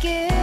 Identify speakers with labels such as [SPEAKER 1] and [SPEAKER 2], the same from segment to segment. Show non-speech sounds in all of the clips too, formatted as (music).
[SPEAKER 1] Let's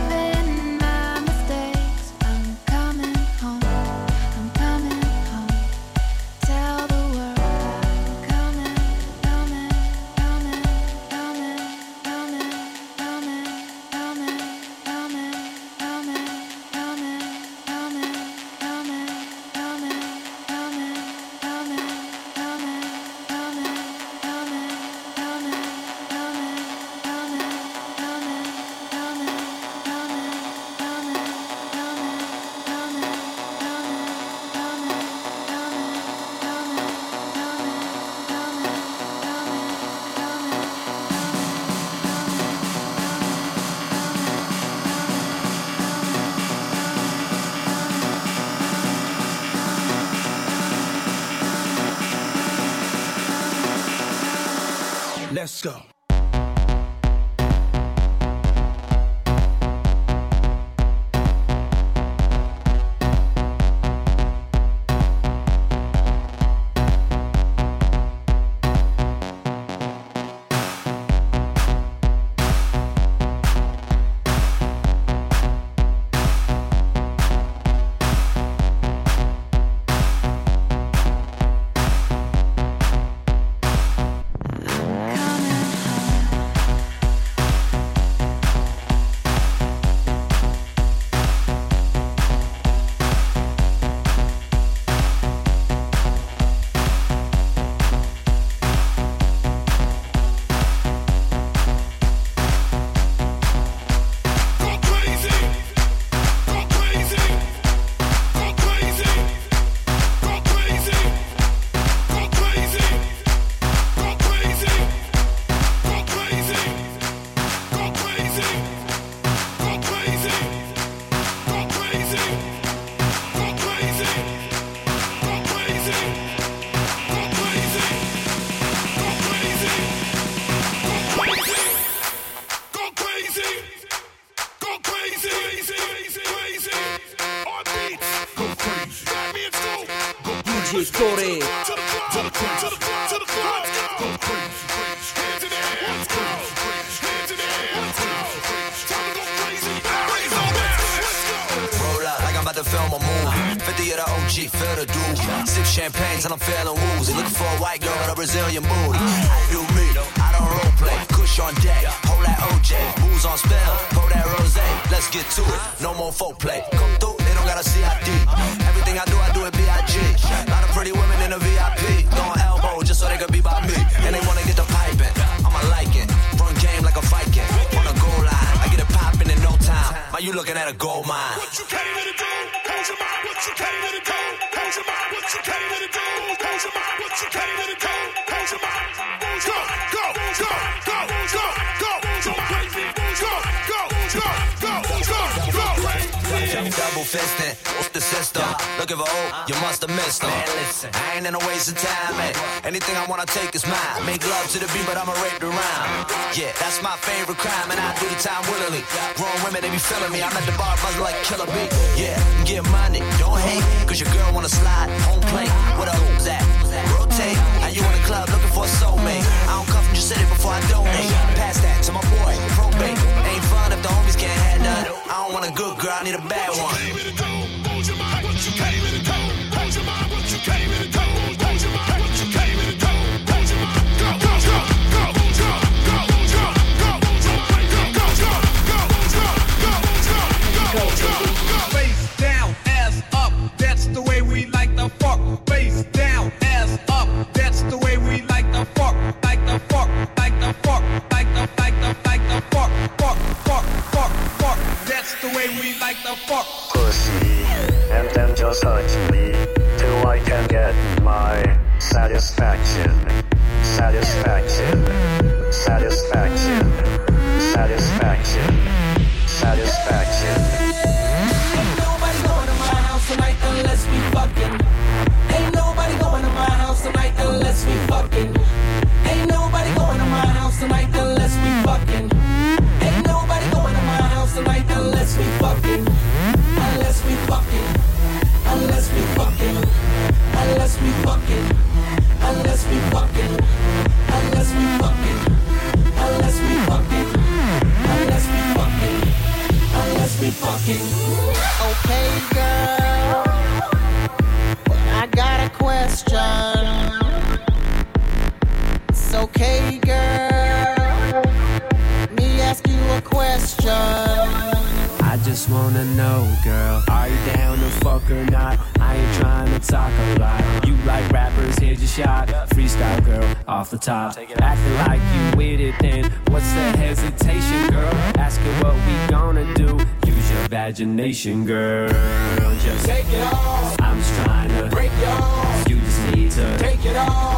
[SPEAKER 1] let's get to it.
[SPEAKER 2] No more foreplay.
[SPEAKER 1] Come through, they don't
[SPEAKER 2] gotta see ID.
[SPEAKER 1] Everything I
[SPEAKER 3] do, I do it B.I.G. Lot of pretty women in the VIP. Throwing elbow just so they can be by me. And they wanna get the piping. I'ma like it. Run game like a Viking. On the goal line, I get it popping
[SPEAKER 2] in no time. Why you
[SPEAKER 3] looking at a gold mine? fisting. What's the system? Looking for hope, you must have missed them. Man, listen, I ain't in a waste of time. Man. Anything I wanna take is mine. Make love to the beat, but I'ma rape the rhyme. Yeah, that's my favorite crime, and I do the time willingly. Grown women, they be feeling me. I'm at the
[SPEAKER 2] bar, buzzing like Killer beat. Yeah, get money,
[SPEAKER 4] don't hate, cause your girl wanna slide. Home plate, what up, that? Rotate, how you in the
[SPEAKER 5] club looking for a soulmate? I don't come from your city before I donate. Pass that to my boy, probate homies can't. I don't want a good girl, I need
[SPEAKER 4] a bad one. say we like the fuck pussy, and then just hurt me till I can get my satisfaction, satisfaction, satisfaction, satisfaction, satisfaction. satisfaction. talk or not. I ain't trying to talk a lot. You like rappers, here's your
[SPEAKER 2] shot. Freestyle girl, off the top. Acting like you with it, then what's
[SPEAKER 4] the hesitation, girl? Asking what we gonna do. Use your imagination, girl. Just take it off. I'm just trying to break it off. You just need to take it off.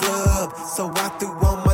[SPEAKER 4] club, so I threw on my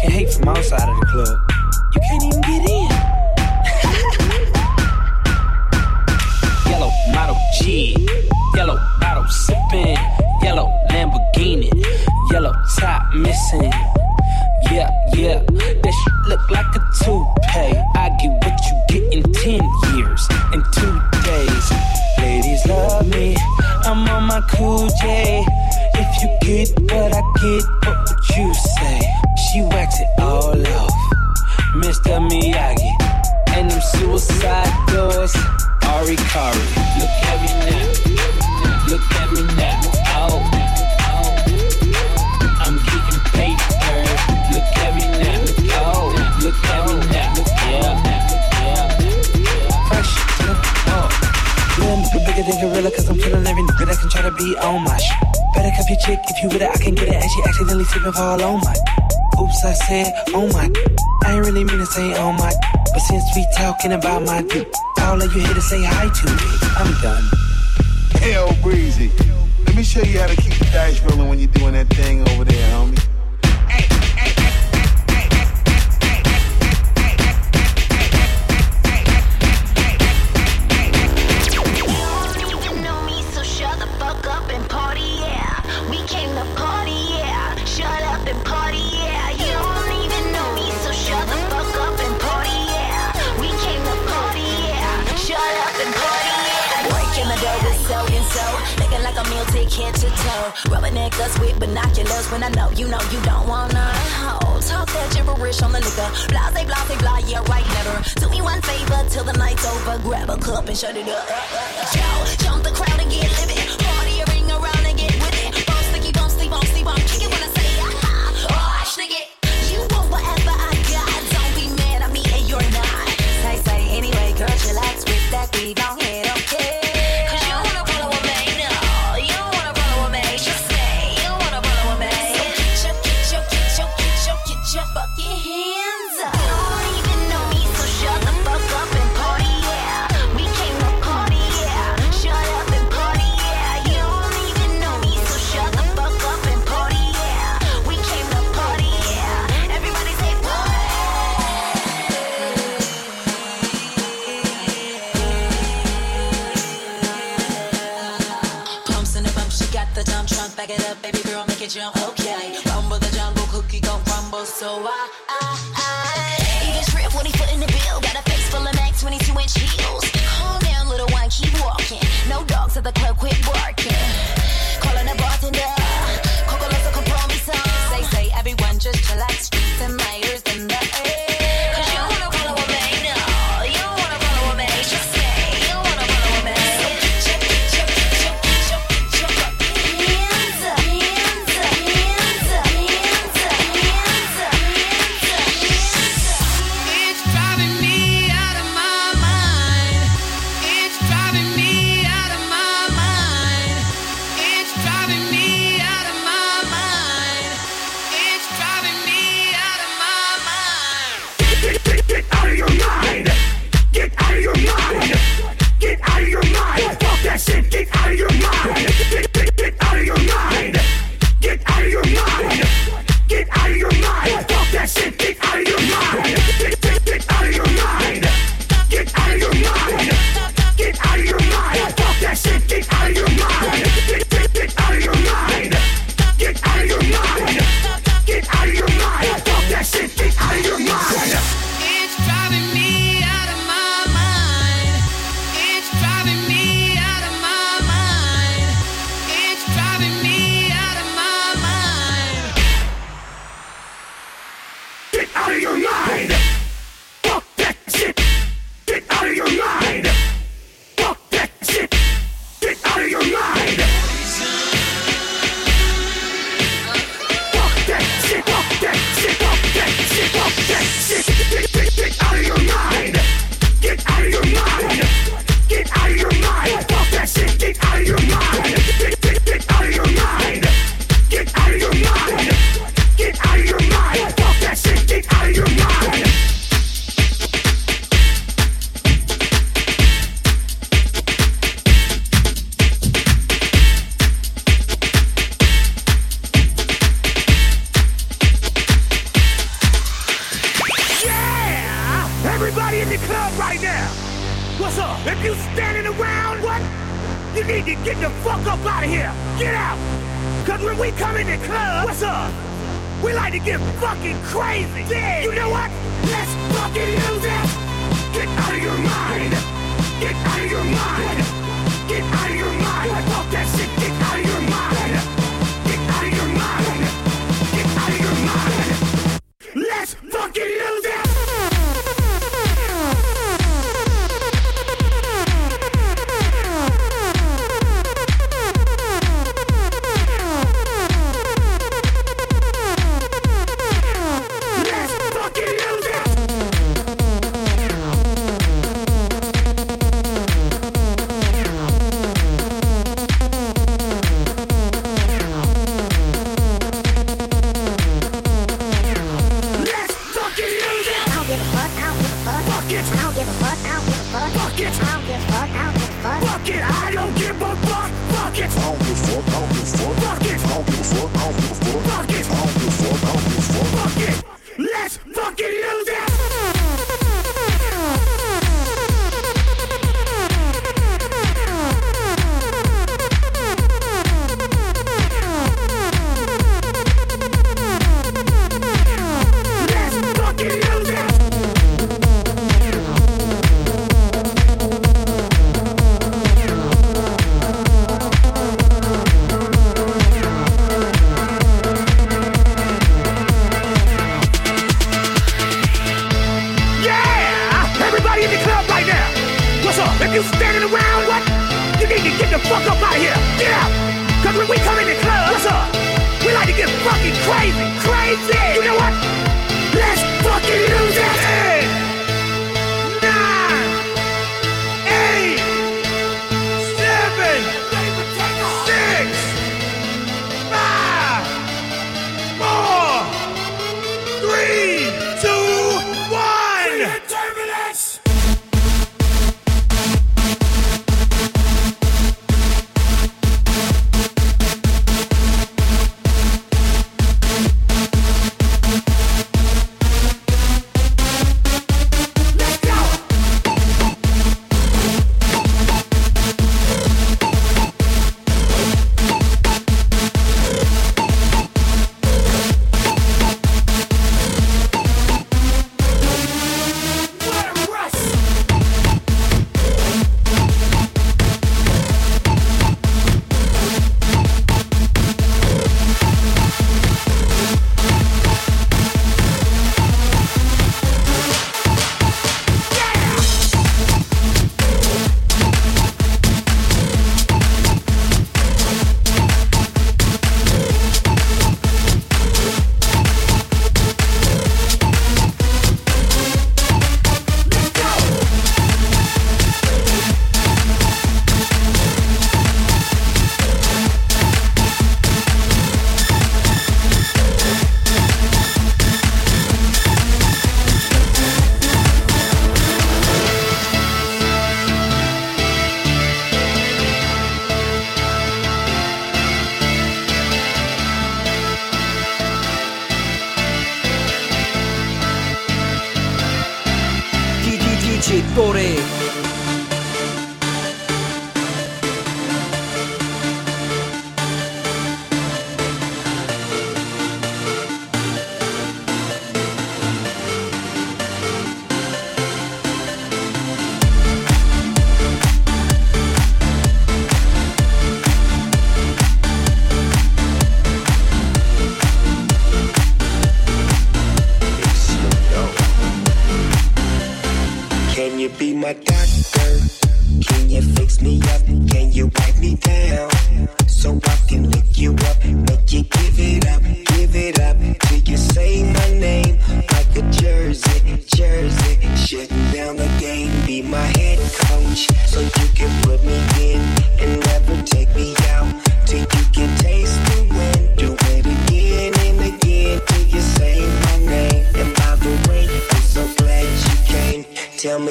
[SPEAKER 6] can hate from outside of the club. You can't even get in. (laughs) Yellow model G. Yellow bottle sipping. Yellow Lamborghini. Yellow top missing. Yeah, yeah. That shit look like a toupee. I get what you get in ten years and two days. Ladies love me. I'm on my cool J. If you get what I get gotta be on my shit. Better cup your chick if you with it, I can get it. And she accidentally flipping fall on my. Oops, I said, oh my. I ain't really mean to say oh my. But since we talking about my dick, all of you here to say hi to me. I'm done.
[SPEAKER 7] Hell breezy. Let me show you how to keep the dice rolling when you're doing that thing over there, homie.
[SPEAKER 5] us with binoculars when I know you know you don't wanna. Oh, talk that gibberish on the liquor. Blase, blase, blah, yeah, right, never. Do me one favor till the night's over. Grab a cup and shut it up. Yo, jump the crowd and get
[SPEAKER 2] living. out of
[SPEAKER 8] here!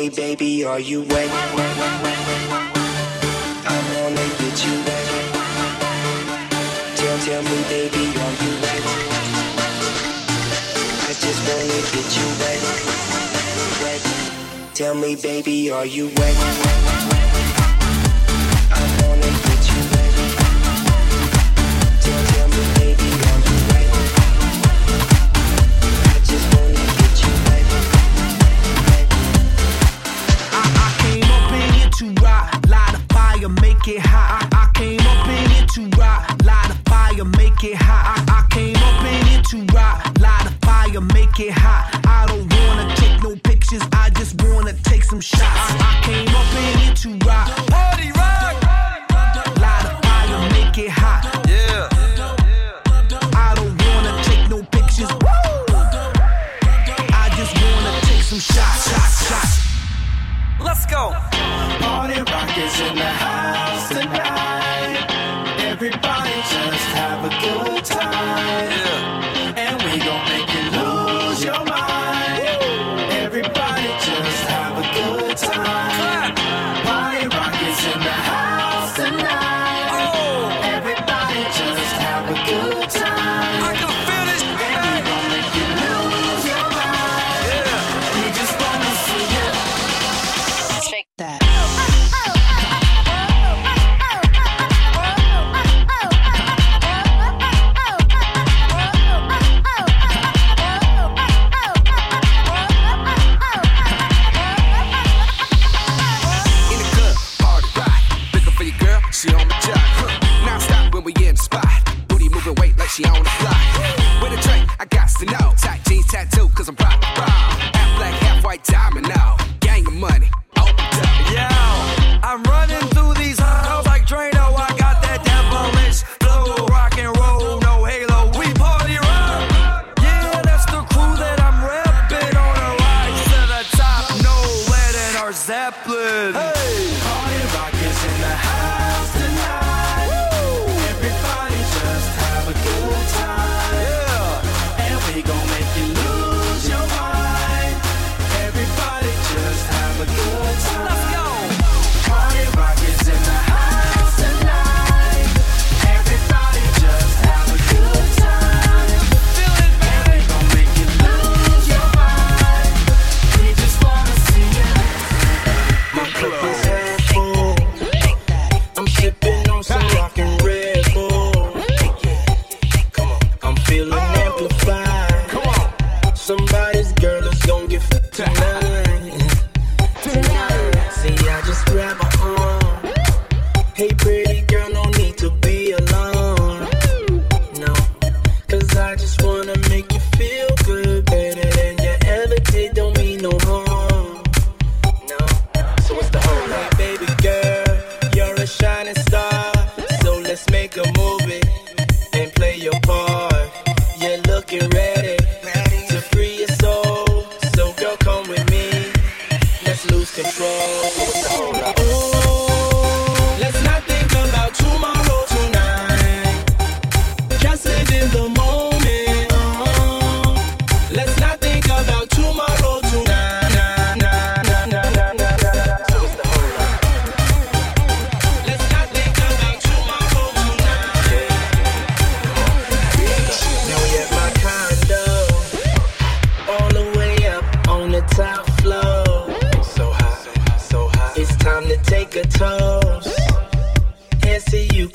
[SPEAKER 9] baby, are you wet? I wanna get you wet. Tell, tell me, baby, are you wet? I just wanna get you wet. wet. Tell me, baby, are you wet?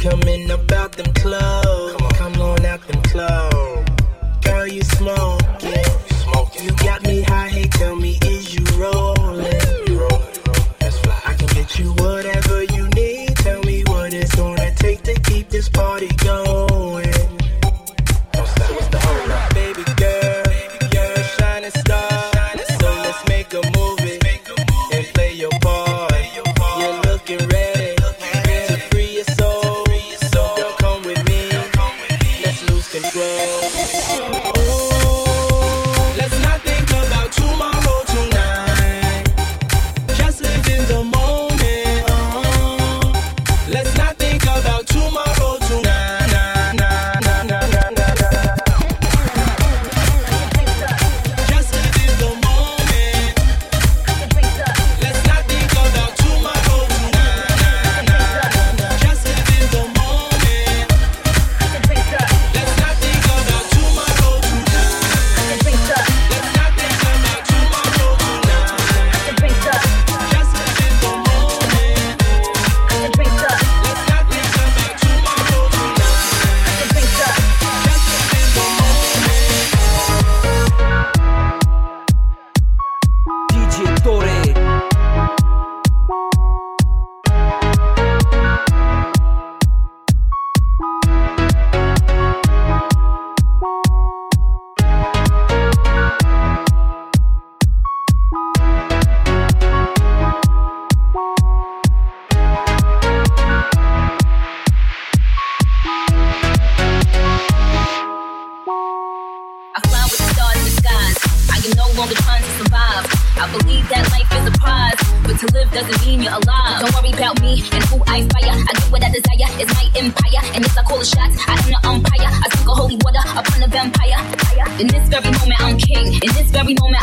[SPEAKER 3] coming about
[SPEAKER 10] them clothes.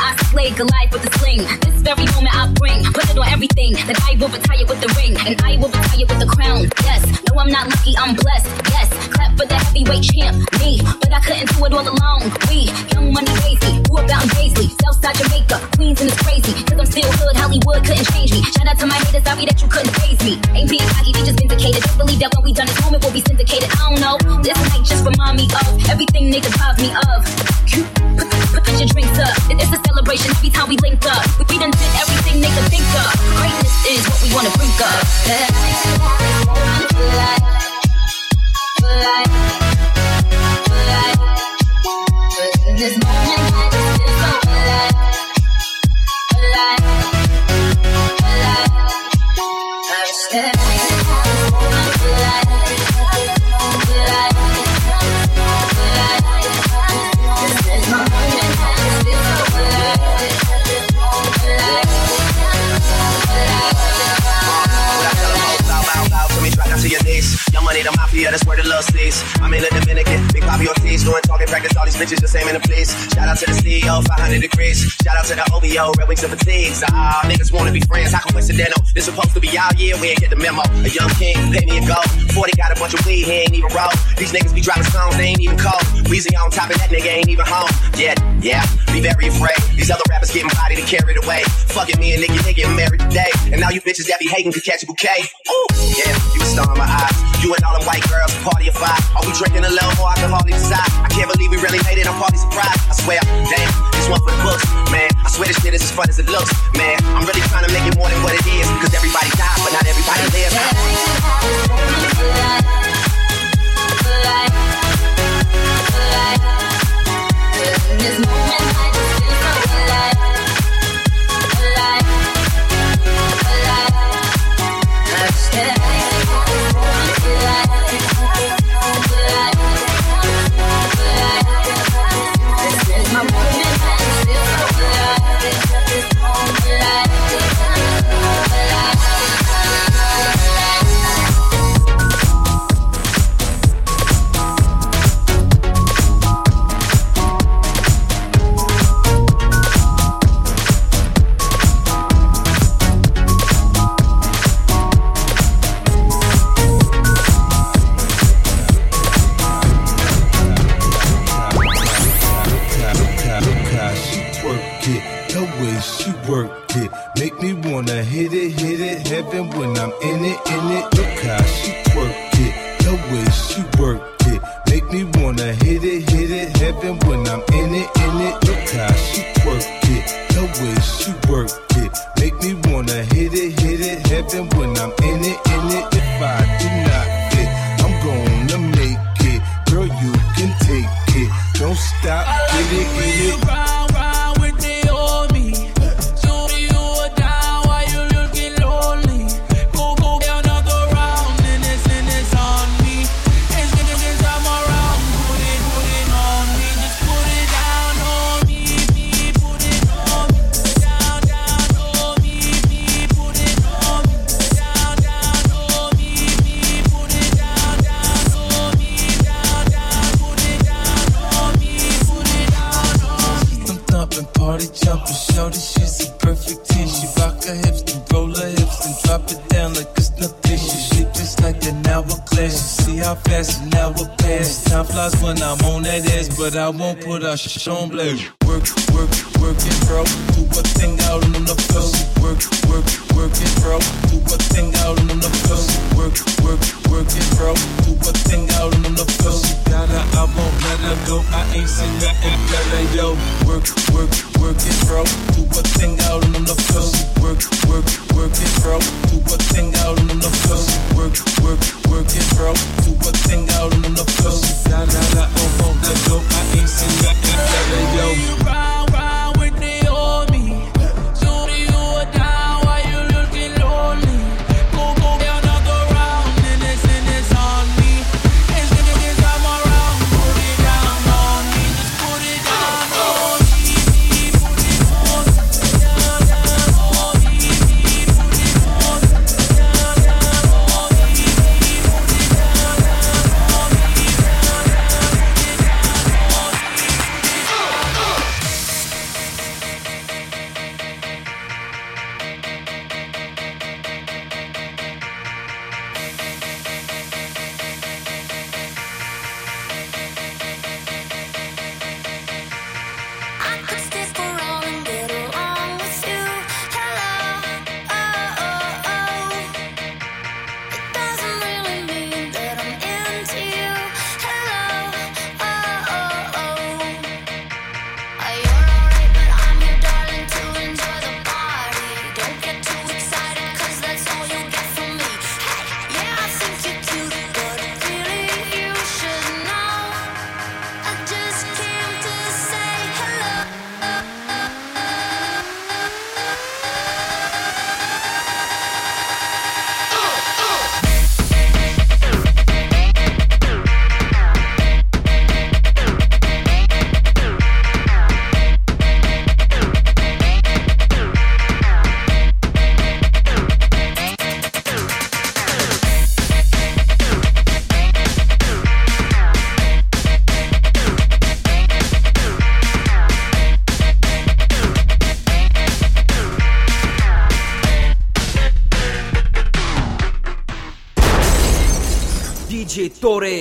[SPEAKER 10] I slay Goliath with a sling. This very moment, I bring, put it on everything. That I will retire with the ring, and I will retire with the crown. Yes, no, I'm not lucky, I'm blessed. Yes, clap for the heavyweight champ, me. But I couldn't do it all alone. We, young money crazy, grew up out in Baisley, Southside Jamaica, Queens, and it's crazy. Cause I'm still hood, Hollywood couldn't change me. Shout out to my haters, sorry that you couldn't phase me. Ain't being cocky, they just vindicated. Don't believe that when we done this moment, we'll be syndicated. I don't know. This night just remind me of everything they deprived me of. Put, your drinks up. It's a celebration every time we link up. We, we done did everything they could think of. Greatness is what we wanna bring up.
[SPEAKER 11] Mafia, that's where the love stays. I'm in the Dominican, big Papi Ortiz, doing talking practice. All these bitches just aiming the police. Shout out to the CEO, 500 degrees. Shout out to the OVO, Red Wings and Fatigues. Ah, niggas wanna be friends, how coincidental? This supposed to be our year, we ain't get the memo. A young king, pay me a go. 40 got a bunch of weed, he ain't even roll. These niggas be dropping songs, they ain't even cold. Weezy on top of that nigga ain't even home. Yet, yeah, be very afraid. These other rappers getting bodied and carried away. Fucking me and Nicki, they getting married today. And now you bitches that be hating can catch a bouquet. Ooh, yeah, you a star in my eyes. You and all them white girls, party of five. Are we drinking a little more? Can hardly decide. I can't believe we really made it. I'm party surprised. I swear, damn, this one for the books, man. I swear this shit is as fun as it looks, man. I'm really trying to make it more than what it is. Cause everybody dies, but not everybody lives.
[SPEAKER 10] This moment
[SPEAKER 12] stop, get it, get but I won't put our sh- on blast. Work, work, work it, bro. Do a thing
[SPEAKER 13] dottore